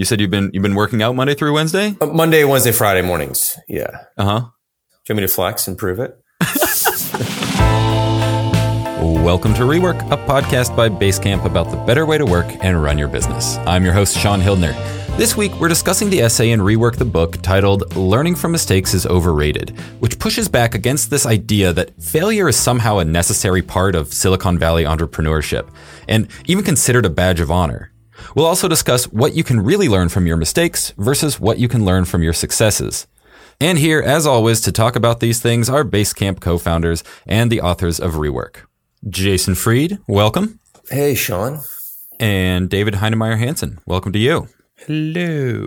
You said you've been you've been working out Monday through Wednesday. Uh, Monday, Wednesday, Friday mornings. Yeah. Uh huh. Do you want me to flex and prove it? Welcome to Rework, a podcast by Basecamp about the better way to work and run your business. I'm your host, Sean Hildner. This week, we're discussing the essay in Rework the book titled Learning from Mistakes is Overrated, which pushes back against this idea that failure is somehow a necessary part of Silicon Valley entrepreneurship, and even considered a badge of honor. We'll also discuss what you can really learn from your mistakes versus what you can learn from your successes. And here, as always, to talk about these things are Basecamp co founders and the authors of Rework. Jason Fried, welcome. Hey, Sean. And David Heinemeier Hansson, welcome to you. Hello.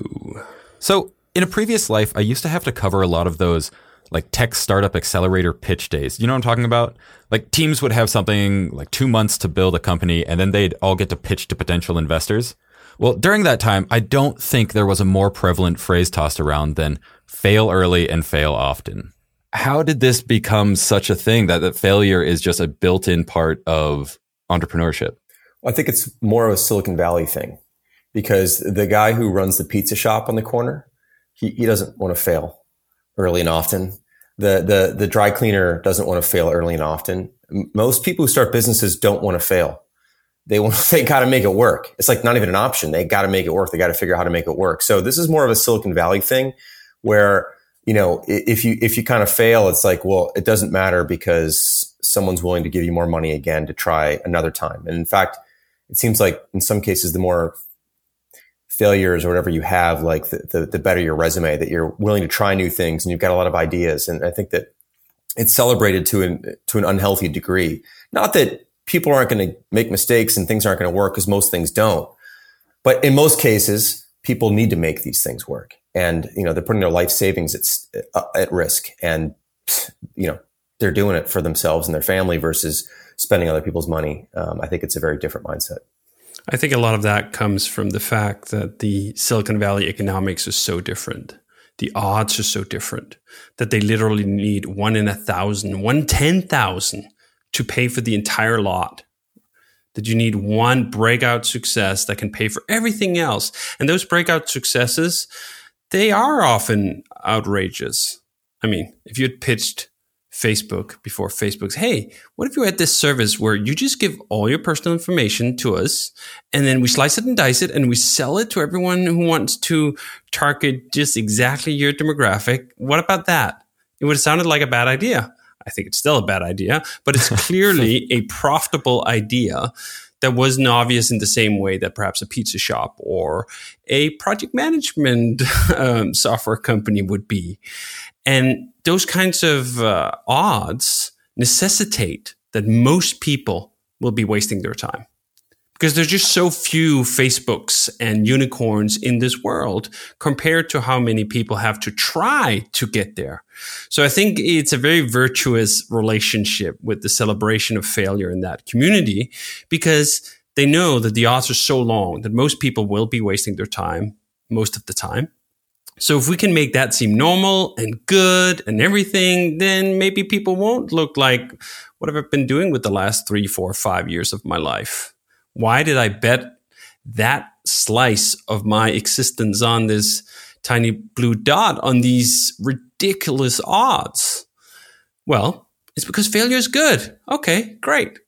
So, in a previous life, I used to have to cover a lot of those like tech startup accelerator pitch days. You know what I'm talking about? Like teams would have something like two months to build a company and then they'd all get to pitch to potential investors. Well, during that time, I don't think there was a more prevalent phrase tossed around than fail early and fail often. How did this become such a thing that, that failure is just a built in part of entrepreneurship? I think it's more of a Silicon Valley thing because the guy who runs the pizza shop on the corner, he, he doesn't want to fail early and often. The, the, the dry cleaner doesn't want to fail early and often. Most people who start businesses don't want to fail. They want, they got to make it work. It's like not even an option. They got to make it work. They got to figure out how to make it work. So this is more of a Silicon Valley thing where, you know, if you, if you kind of fail, it's like, well, it doesn't matter because someone's willing to give you more money again to try another time. And in fact, it seems like in some cases, the more failures or whatever you have, like the, the, the, better your resume, that you're willing to try new things and you've got a lot of ideas. And I think that it's celebrated to an, to an unhealthy degree. Not that people aren't going to make mistakes and things aren't going to work because most things don't. But in most cases, people need to make these things work. And, you know, they're putting their life savings at, uh, at risk and, you know, they're doing it for themselves and their family versus spending other people's money. Um, I think it's a very different mindset. I think a lot of that comes from the fact that the Silicon Valley economics is so different. The odds are so different that they literally need one in a thousand, one ten thousand to pay for the entire lot. That you need one breakout success that can pay for everything else. And those breakout successes, they are often outrageous. I mean, if you had pitched Facebook before Facebook's, hey, what if you had this service where you just give all your personal information to us and then we slice it and dice it and we sell it to everyone who wants to target just exactly your demographic? What about that? It would have sounded like a bad idea. I think it's still a bad idea, but it's clearly a profitable idea that wasn't obvious in the same way that perhaps a pizza shop or a project management um, software company would be. And those kinds of uh, odds necessitate that most people will be wasting their time because there's just so few Facebooks and unicorns in this world compared to how many people have to try to get there. So I think it's a very virtuous relationship with the celebration of failure in that community because they know that the odds are so long that most people will be wasting their time most of the time. So if we can make that seem normal and good and everything, then maybe people won't look like what have I've been doing with the last three, four, five years of my life. Why did I bet that slice of my existence on this tiny blue dot on these ridiculous odds? Well, it's because failure is good. Okay, great.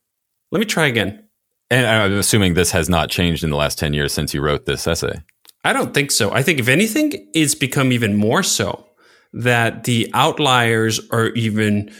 Let me try again. And I'm assuming this has not changed in the last 10 years since you wrote this essay. I don't think so. I think if anything, it's become even more so that the outliers are even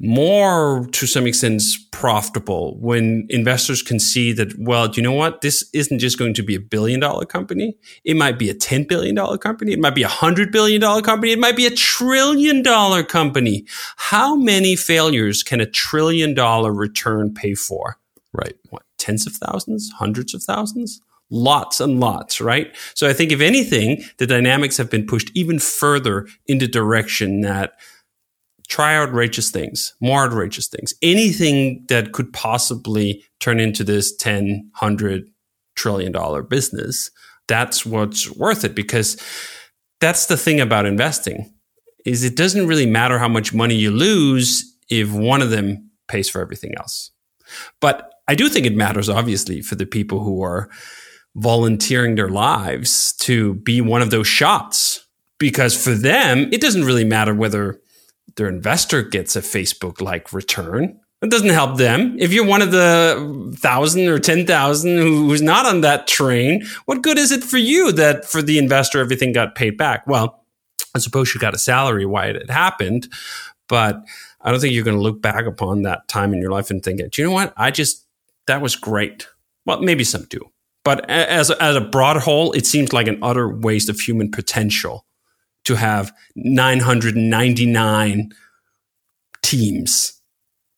more to some extent profitable when investors can see that well do you know what? This isn't just going to be a billion dollar company. It might be a 10 billion dollar company. It might be a 100 billion dollar company. It might be a trillion dollar company. How many failures can a trillion dollar return pay for? Right. What tens of thousands? Hundreds of thousands lots and lots, right? So I think if anything, the dynamics have been pushed even further in the direction that try outrageous things, more outrageous things, anything that could possibly turn into this 10, 100 trillion dollar business. That's what's worth it because that's the thing about investing is it doesn't really matter how much money you lose if one of them pays for everything else. But I do think it matters obviously for the people who are volunteering their lives to be one of those shots because for them, it doesn't really matter whether their investor gets a Facebook like return. It doesn't help them. If you're one of the thousand or 10,000 who's not on that train, what good is it for you that for the investor everything got paid back? Well, I suppose you got a salary why it happened, but I don't think you're going to look back upon that time in your life and think, you know what? I just, that was great. Well, maybe some do. But as, as a broad whole, it seems like an utter waste of human potential to have 999 teams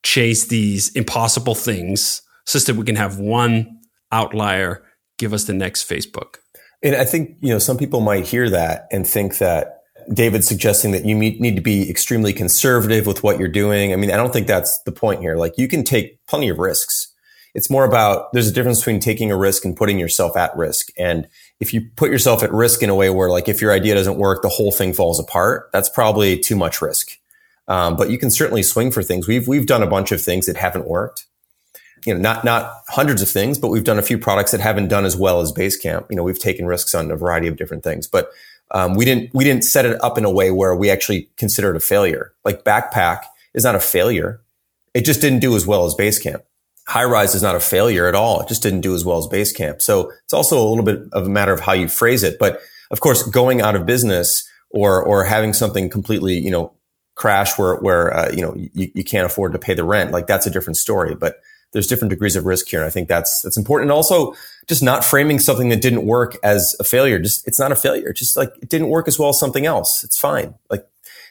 chase these impossible things so that we can have one outlier give us the next Facebook. And I think, you know, some people might hear that and think that David's suggesting that you need to be extremely conservative with what you're doing. I mean, I don't think that's the point here. Like you can take plenty of risks. It's more about there's a difference between taking a risk and putting yourself at risk. And if you put yourself at risk in a way where like if your idea doesn't work, the whole thing falls apart, that's probably too much risk. Um, but you can certainly swing for things. We've we've done a bunch of things that haven't worked. You know, not not hundreds of things, but we've done a few products that haven't done as well as Basecamp. You know, we've taken risks on a variety of different things, but um, we didn't we didn't set it up in a way where we actually consider it a failure. Like Backpack is not a failure; it just didn't do as well as Basecamp. Highrise is not a failure at all; it just didn't do as well as Basecamp. So it's also a little bit of a matter of how you phrase it. But of course, going out of business or or having something completely you know crash where where uh, you know you, you can't afford to pay the rent like that's a different story. But there's different degrees of risk here and i think that's that's important. And also just not framing something that didn't work as a failure. Just it's not a failure. Just like it didn't work as well as something else. It's fine. Like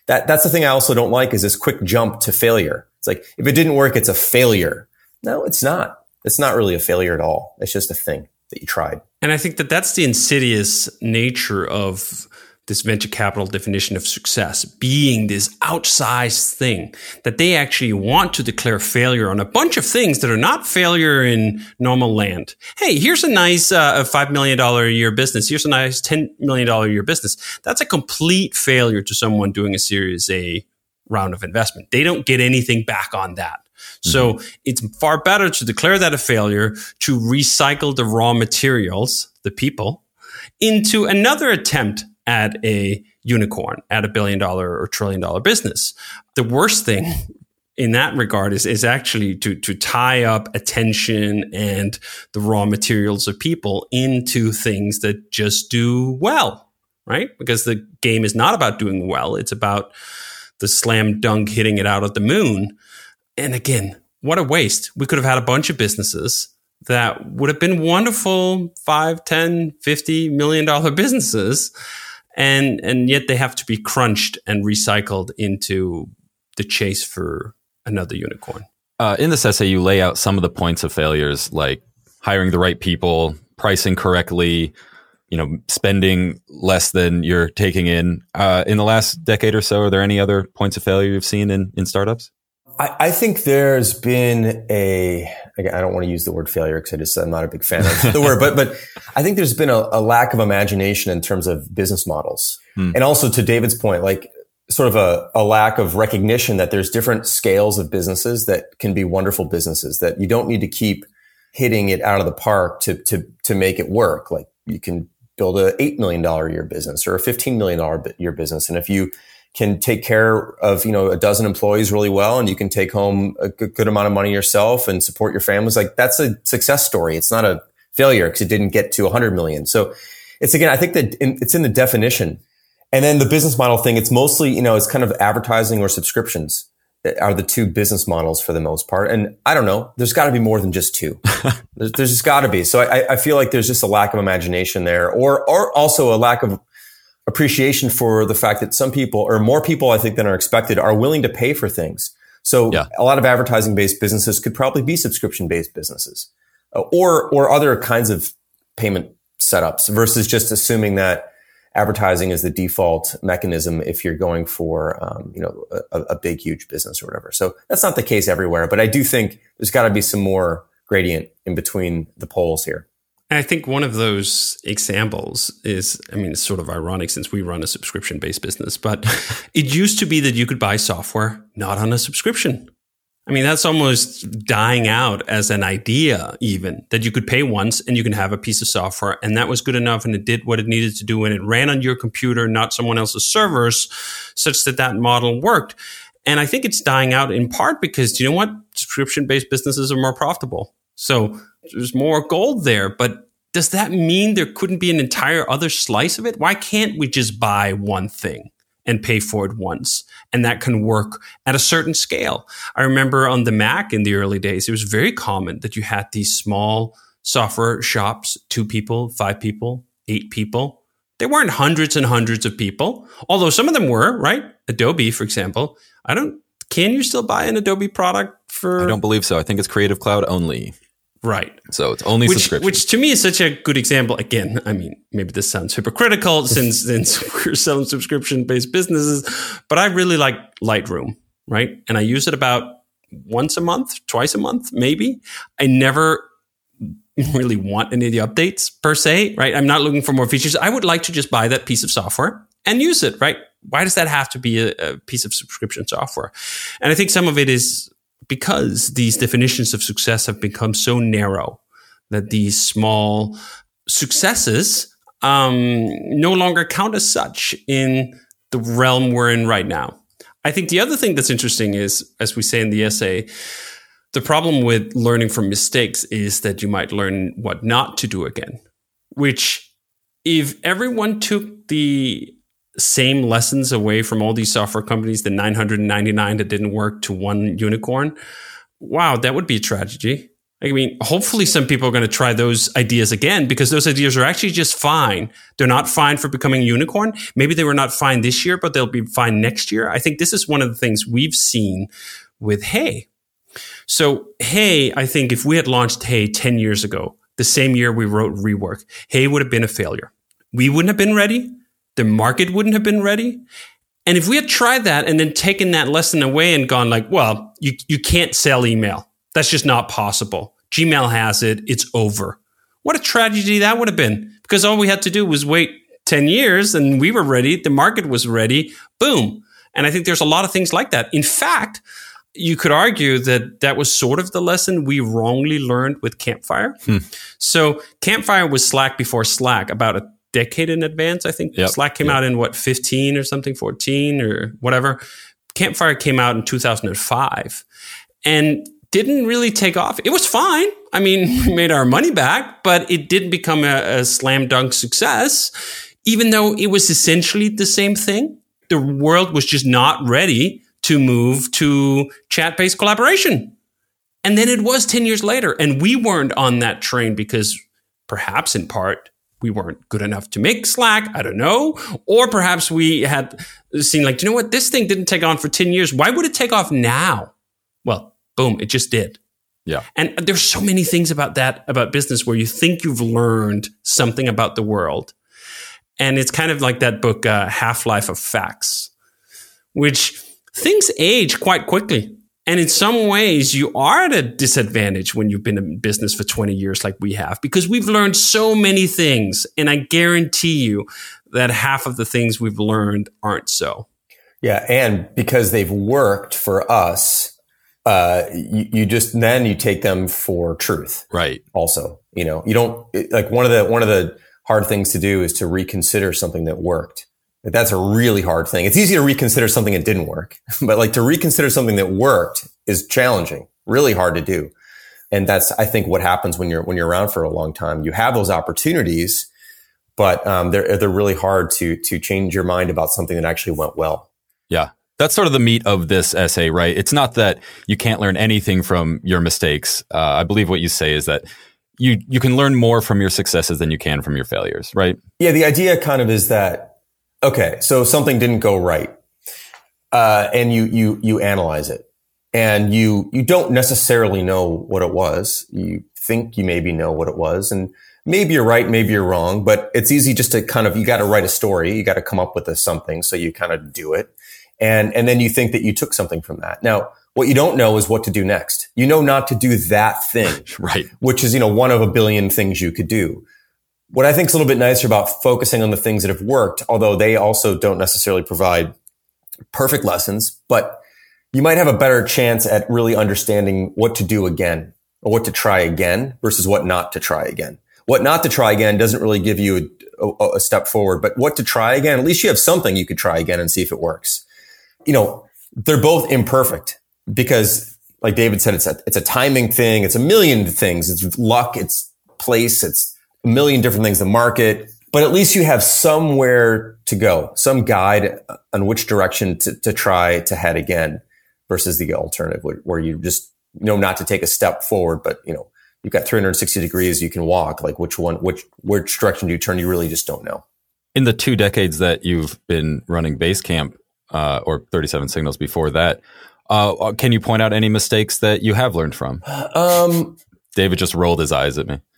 that that's the thing i also don't like is this quick jump to failure. It's like if it didn't work it's a failure no it's not it's not really a failure at all it's just a thing that you tried and i think that that's the insidious nature of this venture capital definition of success being this outsized thing that they actually want to declare failure on a bunch of things that are not failure in normal land. Hey, here's a nice uh, $5 million a year business. Here's a nice $10 million a year business. That's a complete failure to someone doing a series A round of investment. They don't get anything back on that. So mm-hmm. it's far better to declare that a failure, to recycle the raw materials, the people, into another attempt at a unicorn, at a billion dollar or trillion dollar business. The worst thing in that regard is, is actually to, to tie up attention and the raw materials of people into things that just do well, right? Because the game is not about doing well. It's about the slam dunk hitting it out of the moon. And again, what a waste. We could have had a bunch of businesses that would have been wonderful 5, 10, 50 million dollar businesses and and yet they have to be crunched and recycled into the chase for another unicorn. Uh, in this essay, you lay out some of the points of failures, like hiring the right people, pricing correctly, you know, spending less than you're taking in. Uh, in the last decade or so, are there any other points of failure you've seen in in startups? I, I think there's been a, again, I don't want to use the word failure because I just, I'm not a big fan of the word, but, but I think there's been a, a, lack of imagination in terms of business models. Hmm. And also to David's point, like sort of a, a lack of recognition that there's different scales of businesses that can be wonderful businesses that you don't need to keep hitting it out of the park to, to, to make it work. Like you can build a $8 million a year business or a $15 million a year business. And if you, can take care of you know a dozen employees really well and you can take home a good, good amount of money yourself and support your families. Like that's a success story. It's not a failure because it didn't get to 100 million. So it's again i think that in, it's in the definition. And then the business model thing it's mostly you know it's kind of advertising or subscriptions are the two business models for the most part. And i don't know there's got to be more than just two. There's, there's just got to be. So I, I feel like there's just a lack of imagination there or or also a lack of appreciation for the fact that some people or more people I think than are expected are willing to pay for things. So yeah. a lot of advertising based businesses could probably be subscription based businesses uh, or, or other kinds of payment setups versus just assuming that advertising is the default mechanism if you're going for, um, you know, a, a big, huge business or whatever. So that's not the case everywhere, but I do think there's got to be some more gradient in between the poles here. I think one of those examples is, I mean, it's sort of ironic since we run a subscription based business, but it used to be that you could buy software not on a subscription. I mean, that's almost dying out as an idea, even that you could pay once and you can have a piece of software. And that was good enough and it did what it needed to do and it ran on your computer, not someone else's servers, such that that model worked. And I think it's dying out in part because, you know what? Subscription based businesses are more profitable. So there's more gold there. But does that mean there couldn't be an entire other slice of it? Why can't we just buy one thing? and pay for it once. And that can work at a certain scale. I remember on the Mac in the early days, it was very common that you had these small software shops, two people, five people, eight people. They weren't hundreds and hundreds of people, although some of them were, right? Adobe, for example. I don't, can you still buy an Adobe product for? I don't believe so. I think it's Creative Cloud only. Right. So it's only which, subscription. Which to me is such a good example. Again, I mean, maybe this sounds hypocritical since, since we're selling subscription based businesses, but I really like Lightroom, right? And I use it about once a month, twice a month, maybe. I never really want any of the updates per se, right? I'm not looking for more features. I would like to just buy that piece of software and use it, right? Why does that have to be a, a piece of subscription software? And I think some of it is because these definitions of success have become so narrow that these small successes um, no longer count as such in the realm we're in right now. I think the other thing that's interesting is, as we say in the essay, the problem with learning from mistakes is that you might learn what not to do again, which if everyone took the same lessons away from all these software companies, the 999 that didn't work to one unicorn. Wow, that would be a tragedy. I mean, hopefully some people are going to try those ideas again because those ideas are actually just fine. They're not fine for becoming a unicorn. Maybe they were not fine this year, but they'll be fine next year. I think this is one of the things we've seen with Hey. So Hey, I think if we had launched Hey 10 years ago, the same year we wrote Rework, Hey would have been a failure. We wouldn't have been ready the market wouldn't have been ready. And if we had tried that and then taken that lesson away and gone like, well, you, you can't sell email. That's just not possible. Gmail has it. It's over. What a tragedy that would have been because all we had to do was wait 10 years and we were ready. The market was ready. Boom. And I think there's a lot of things like that. In fact, you could argue that that was sort of the lesson we wrongly learned with Campfire. Hmm. So Campfire was Slack before Slack about a decade in advance. I think yep. Slack came yep. out in what 15 or something, 14 or whatever. Campfire came out in 2005 and didn't really take off. It was fine. I mean, we made our money back, but it didn't become a, a slam dunk success, even though it was essentially the same thing. The world was just not ready to move to chat based collaboration. And then it was 10 years later, and we weren't on that train because perhaps in part we weren't good enough to make Slack. I don't know. Or perhaps we had seen like, you know what? This thing didn't take on for 10 years. Why would it take off now? Well, boom, it just did. Yeah. And there's so many things about that, about business where you think you've learned something about the world. And it's kind of like that book, uh, Half Life of Facts, which things age quite quickly. And in some ways, you are at a disadvantage when you've been in business for 20 years, like we have, because we've learned so many things. And I guarantee you that half of the things we've learned aren't so. Yeah. And because they've worked for us, uh, you, you just then you take them for truth. Right. Also, you know, you don't like one of the, one of the hard things to do is to reconsider something that worked that's a really hard thing. It's easy to reconsider something that didn't work, but like to reconsider something that worked is challenging, really hard to do. And that's, I think, what happens when you're when you're around for a long time. You have those opportunities, but um, they're they're really hard to to change your mind about something that actually went well. Yeah, that's sort of the meat of this essay, right? It's not that you can't learn anything from your mistakes. Uh, I believe what you say is that you you can learn more from your successes than you can from your failures, right? Yeah, the idea kind of is that okay, so something didn't go right, uh, and you you you analyze it, and you you don't necessarily know what it was. You think you maybe know what it was, and maybe you're right, maybe you're wrong. But it's easy just to kind of you got to write a story, you got to come up with a something, so you kind of do it, and and then you think that you took something from that. Now, what you don't know is what to do next. You know not to do that thing, right? Which is you know one of a billion things you could do. What I think is a little bit nicer about focusing on the things that have worked, although they also don't necessarily provide perfect lessons, but you might have a better chance at really understanding what to do again or what to try again versus what not to try again. What not to try again doesn't really give you a, a, a step forward, but what to try again, at least you have something you could try again and see if it works. You know, they're both imperfect because like David said, it's a, it's a timing thing. It's a million things. It's luck. It's place. It's a million different things, the market, but at least you have somewhere to go, some guide on which direction to, to try to head again versus the alternative where, where you just know not to take a step forward, but you know, you've got 360 degrees you can walk. Like which one, which, which direction do you turn? You really just don't know. In the two decades that you've been running Basecamp, uh, or 37 signals before that, uh, uh, can you point out any mistakes that you have learned from? Um, David just rolled his eyes at me.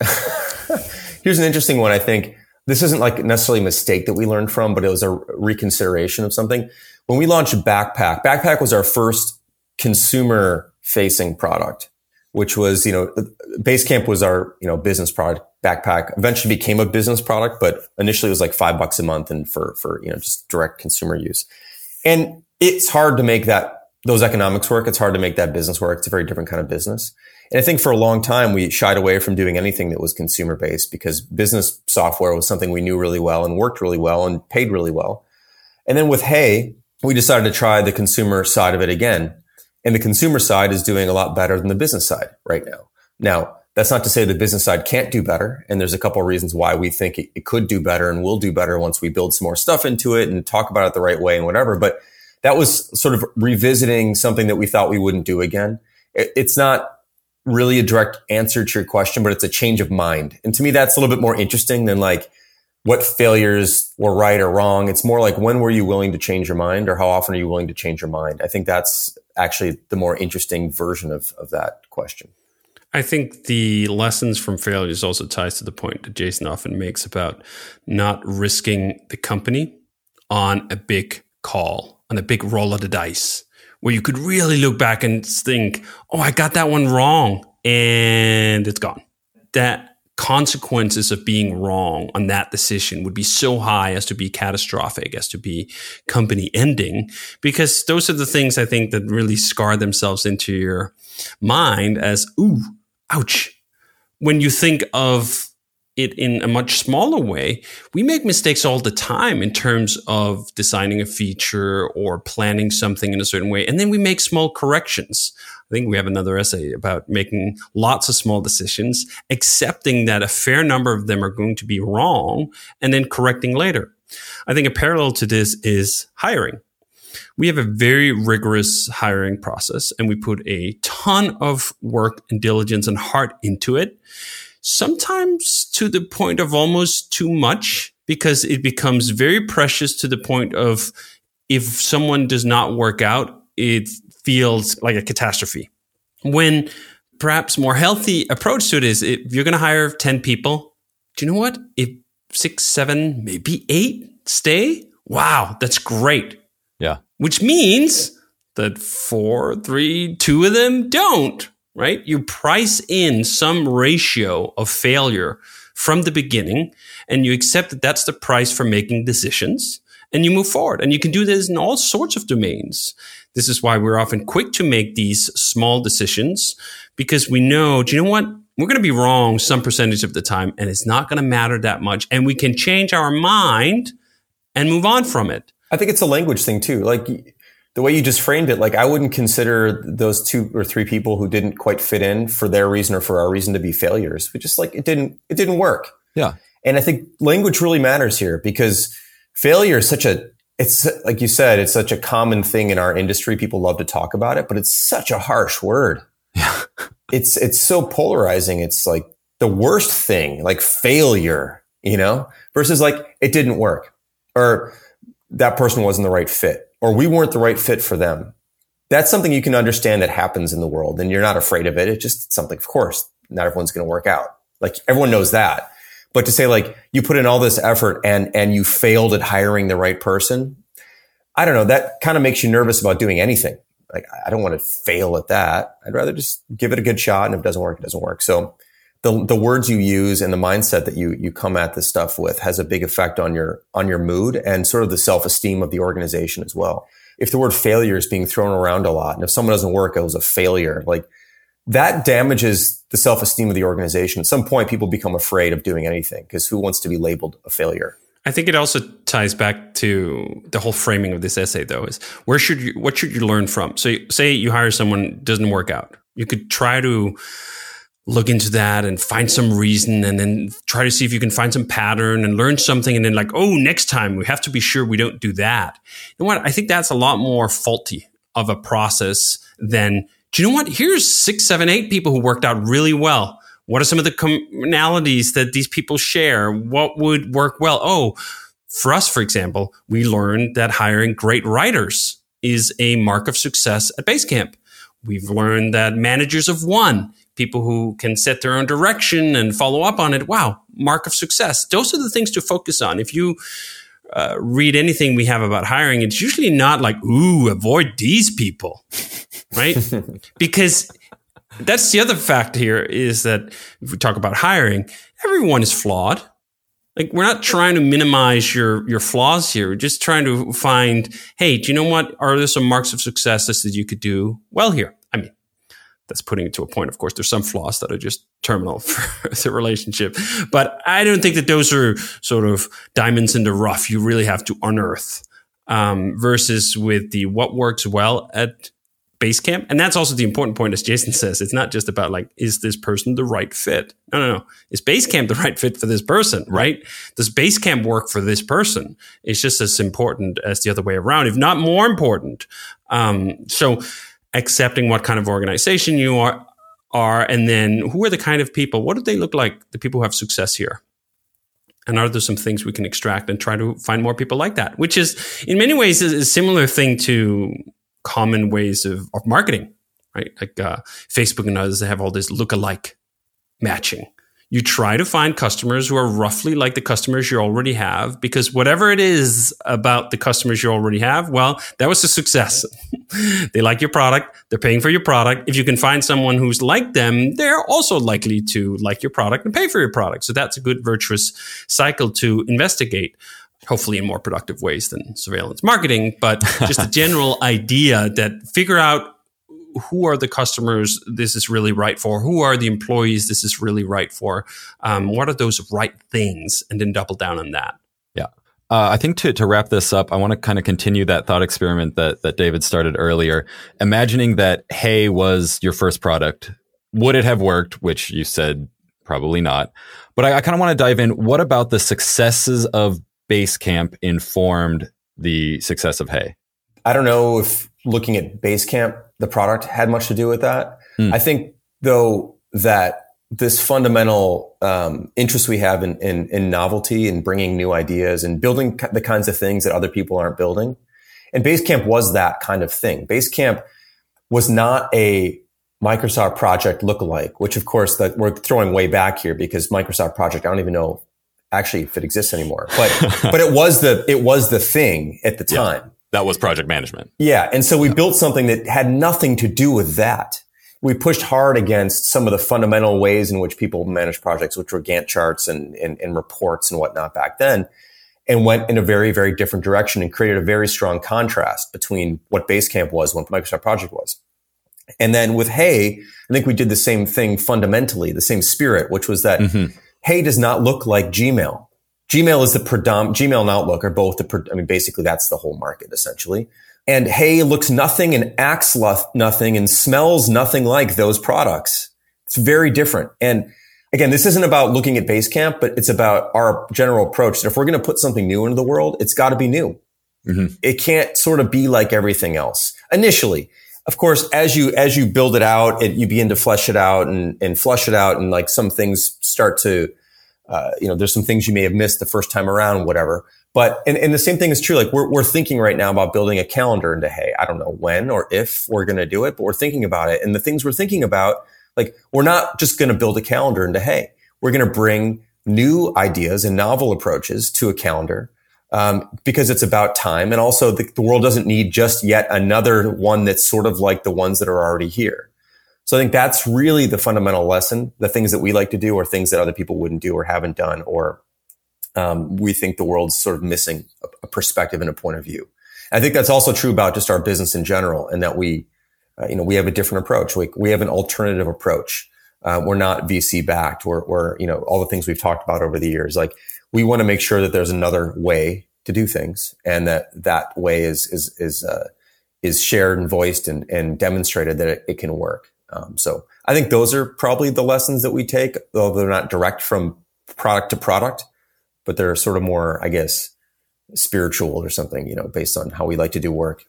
Here's an interesting one. I think this isn't like necessarily a mistake that we learned from, but it was a reconsideration of something. When we launched Backpack, Backpack was our first consumer facing product, which was, you know, Basecamp was our, you know, business product. Backpack eventually became a business product, but initially it was like five bucks a month and for, for, you know, just direct consumer use. And it's hard to make that those economics work. It's hard to make that business work. It's a very different kind of business. And I think for a long time, we shied away from doing anything that was consumer based because business software was something we knew really well and worked really well and paid really well. And then with Hey, we decided to try the consumer side of it again. And the consumer side is doing a lot better than the business side right now. Now, that's not to say the business side can't do better. And there's a couple of reasons why we think it, it could do better and will do better once we build some more stuff into it and talk about it the right way and whatever. But that was sort of revisiting something that we thought we wouldn't do again. It, it's not really a direct answer to your question, but it's a change of mind. And to me, that's a little bit more interesting than like what failures were right or wrong. It's more like when were you willing to change your mind or how often are you willing to change your mind? I think that's actually the more interesting version of, of that question. I think the lessons from failures also ties to the point that Jason often makes about not risking the company on a big call on a big roll of the dice where you could really look back and think, oh, I got that one wrong and it's gone. That consequences of being wrong on that decision would be so high as to be catastrophic, as to be company ending, because those are the things I think that really scar themselves into your mind as, ooh, ouch. When you think of it in a much smaller way, we make mistakes all the time in terms of designing a feature or planning something in a certain way. And then we make small corrections. I think we have another essay about making lots of small decisions, accepting that a fair number of them are going to be wrong and then correcting later. I think a parallel to this is hiring. We have a very rigorous hiring process and we put a ton of work and diligence and heart into it sometimes to the point of almost too much because it becomes very precious to the point of if someone does not work out, it feels like a catastrophe. When perhaps more healthy approach to it is if you're going to hire 10 people, do you know what? If six, seven, maybe eight stay, wow, that's great. Yeah. Which means that four, three, two of them don't right? You price in some ratio of failure from the beginning and you accept that that's the price for making decisions and you move forward. And you can do this in all sorts of domains. This is why we're often quick to make these small decisions because we know, do you know what? We're going to be wrong some percentage of the time and it's not going to matter that much. And we can change our mind and move on from it. I think it's a language thing too. Like the way you just framed it, like I wouldn't consider those two or three people who didn't quite fit in for their reason or for our reason to be failures. We just like it didn't it didn't work. Yeah. And I think language really matters here because failure is such a it's like you said, it's such a common thing in our industry. People love to talk about it, but it's such a harsh word. Yeah. it's it's so polarizing. It's like the worst thing, like failure, you know, versus like it didn't work or that person wasn't the right fit or we weren't the right fit for them. That's something you can understand that happens in the world and you're not afraid of it. It's just something, of course, not everyone's going to work out. Like everyone knows that. But to say like you put in all this effort and, and you failed at hiring the right person, I don't know. That kind of makes you nervous about doing anything. Like I don't want to fail at that. I'd rather just give it a good shot. And if it doesn't work, it doesn't work. So the, the words you use and the mindset that you, you come at this stuff with has a big effect on your, on your mood and sort of the self-esteem of the organization as well. if the word failure is being thrown around a lot and if someone doesn't work, it was a failure, like that damages the self-esteem of the organization. At some point, people become afraid of doing anything because who wants to be labeled a failure? I think it also ties back to the whole framing of this essay, though, is where should you, what should you learn from? So, say you hire someone doesn't work out, you could try to look into that and find some reason, and then try to see if you can find some pattern and learn something, and then like, oh, next time we have to be sure we don't do that. Know what? I think that's a lot more faulty of a process than. Do you know what? Here's six, seven, eight people who worked out really well what are some of the commonalities that these people share? What would work well? Oh, for us, for example, we learned that hiring great writers is a mark of success at Basecamp. We've learned that managers of one, people who can set their own direction and follow up on it, wow, mark of success. Those are the things to focus on. If you uh, read anything we have about hiring, it's usually not like, ooh, avoid these people, right? because that's the other fact here is that if we talk about hiring, everyone is flawed. Like we're not trying to minimize your your flaws here. We're just trying to find, hey, do you know what? Are there some marks of success that you could do well here? I mean, that's putting it to a point. Of course, there's some flaws that are just terminal for the relationship, but I don't think that those are sort of diamonds in the rough. You really have to unearth. Um, versus with the what works well at Basecamp. And that's also the important point, as Jason says. It's not just about like, is this person the right fit? No, no, no. Is Basecamp the right fit for this person, right? Does Basecamp work for this person? It's just as important as the other way around, if not more important. Um, so accepting what kind of organization you are, are, and then who are the kind of people? What do they look like? The people who have success here. And are there some things we can extract and try to find more people like that? Which is, in many ways, a similar thing to common ways of, of marketing, right? Like uh, Facebook and others, they have all this look-alike matching. You try to find customers who are roughly like the customers you already have, because whatever it is about the customers you already have, well, that was a success. they like your product, they're paying for your product. If you can find someone who's like them, they're also likely to like your product and pay for your product. So that's a good virtuous cycle to investigate hopefully in more productive ways than surveillance marketing, but just a general idea that figure out who are the customers this is really right for, who are the employees this is really right for, um, what are those right things, and then double down on that. Yeah. Uh, I think to, to wrap this up, I want to kind of continue that thought experiment that, that David started earlier. Imagining that Hey was your first product, would it have worked? Which you said probably not. But I, I kind of want to dive in. What about the successes of Basecamp informed the success of Hey? I don't know if looking at Basecamp, the product had much to do with that. Mm. I think though that this fundamental um, interest we have in, in, in novelty and bringing new ideas and building the kinds of things that other people aren't building. And Basecamp was that kind of thing. Basecamp was not a Microsoft project lookalike, which of course that we're throwing way back here because Microsoft project, I don't even know actually if it exists anymore. But but it was the it was the thing at the time. Yeah, that was project management. Yeah, and so we yeah. built something that had nothing to do with that. We pushed hard against some of the fundamental ways in which people manage projects, which were Gantt charts and, and, and reports and whatnot back then, and went in a very, very different direction and created a very strong contrast between what Basecamp was, what Microsoft Project was. And then with Hey, I think we did the same thing fundamentally, the same spirit, which was that mm-hmm Hey does not look like Gmail. Gmail is the predominant, Gmail and Outlook are both the, I mean, basically that's the whole market essentially. And Hey looks nothing and acts lo- nothing and smells nothing like those products. It's very different. And again, this isn't about looking at Basecamp, but it's about our general approach. That if we're going to put something new into the world, it's got to be new. Mm-hmm. It can't sort of be like everything else initially of course, as you as you build it out, it, you begin to flesh it out and, and flush it out, and like some things start to, uh, you know, there's some things you may have missed the first time around, whatever. But and, and the same thing is true. Like we're we're thinking right now about building a calendar into Hey. I don't know when or if we're going to do it, but we're thinking about it. And the things we're thinking about, like we're not just going to build a calendar into Hey. We're going to bring new ideas and novel approaches to a calendar um, because it's about time. And also the, the, world doesn't need just yet another one that's sort of like the ones that are already here. So I think that's really the fundamental lesson. The things that we like to do are things that other people wouldn't do or haven't done, or um, we think the world's sort of missing a, a perspective and a point of view. I think that's also true about just our business in general, and that we, uh, you know, we have a different approach. We we have an alternative approach. Uh, we're not VC backed. We're, we're you know all the things we've talked about over the years. Like we want to make sure that there's another way to do things, and that that way is is is uh, is shared and voiced and, and demonstrated that it, it can work. Um, so I think those are probably the lessons that we take, though they're not direct from product to product, but they're sort of more, I guess, spiritual or something, you know, based on how we like to do work.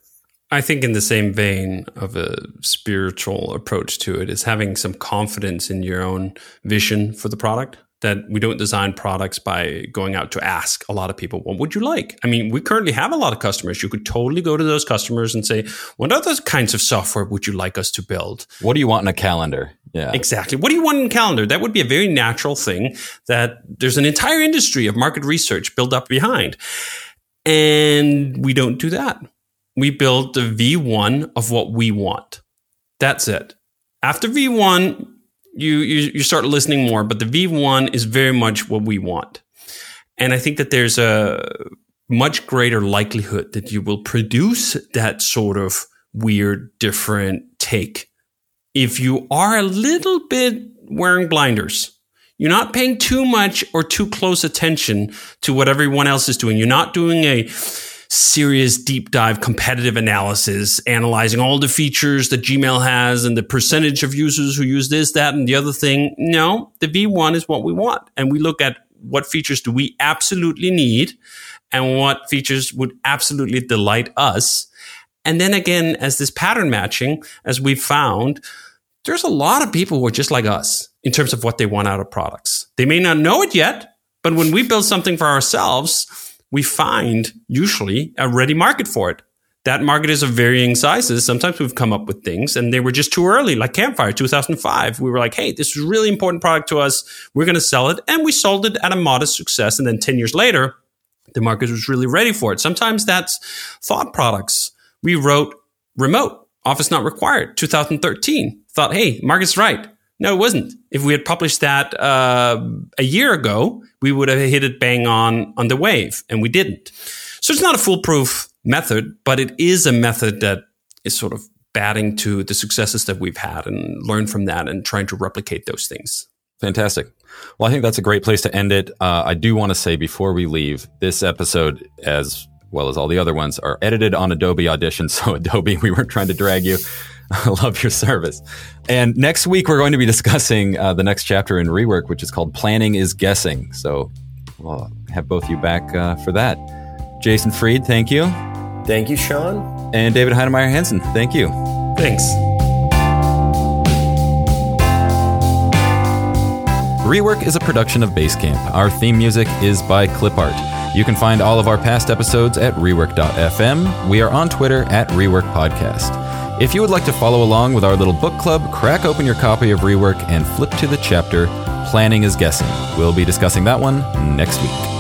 I think in the same vein of a spiritual approach to it is having some confidence in your own vision for the product that we don't design products by going out to ask a lot of people, what would you like? I mean, we currently have a lot of customers. You could totally go to those customers and say, what other kinds of software would you like us to build? What do you want in a calendar? Yeah. Exactly. What do you want in a calendar? That would be a very natural thing that there's an entire industry of market research built up behind. And we don't do that. We build the V1 of what we want. That's it. After V1, you, you you start listening more, but the V1 is very much what we want. And I think that there's a much greater likelihood that you will produce that sort of weird, different take if you are a little bit wearing blinders. You're not paying too much or too close attention to what everyone else is doing. You're not doing a serious deep dive competitive analysis, analyzing all the features that Gmail has and the percentage of users who use this, that, and the other thing. No, the V1 is what we want. And we look at what features do we absolutely need and what features would absolutely delight us. And then again, as this pattern matching, as we found, there's a lot of people who are just like us in terms of what they want out of products. They may not know it yet, but when we build something for ourselves, we find usually a ready market for it. That market is of varying sizes. Sometimes we've come up with things and they were just too early, like Campfire 2005. We were like, hey, this is really important product to us. We're going to sell it. And we sold it at a modest success. And then 10 years later, the market was really ready for it. Sometimes that's thought products. We wrote remote, office not required, 2013. Thought, hey, market's right. No, it wasn't. If we had published that uh, a year ago, we would have hit it bang on on the wave, and we didn't. So it's not a foolproof method, but it is a method that is sort of batting to the successes that we've had and learn from that and trying to replicate those things. Fantastic. Well, I think that's a great place to end it. Uh, I do want to say before we leave, this episode, as well as all the other ones, are edited on Adobe Audition. So, Adobe, we weren't trying to drag you. I love your service. And next week, we're going to be discussing uh, the next chapter in Rework, which is called Planning is Guessing. So we'll have both of you back uh, for that. Jason Fried, thank you. Thank you, Sean. And David Heinemeier Hansson, thank you. Thanks. Rework is a production of Basecamp. Our theme music is by Clipart. You can find all of our past episodes at rework.fm. We are on Twitter at Rework Podcast. If you would like to follow along with our little book club, crack open your copy of Rework and flip to the chapter Planning is Guessing. We'll be discussing that one next week.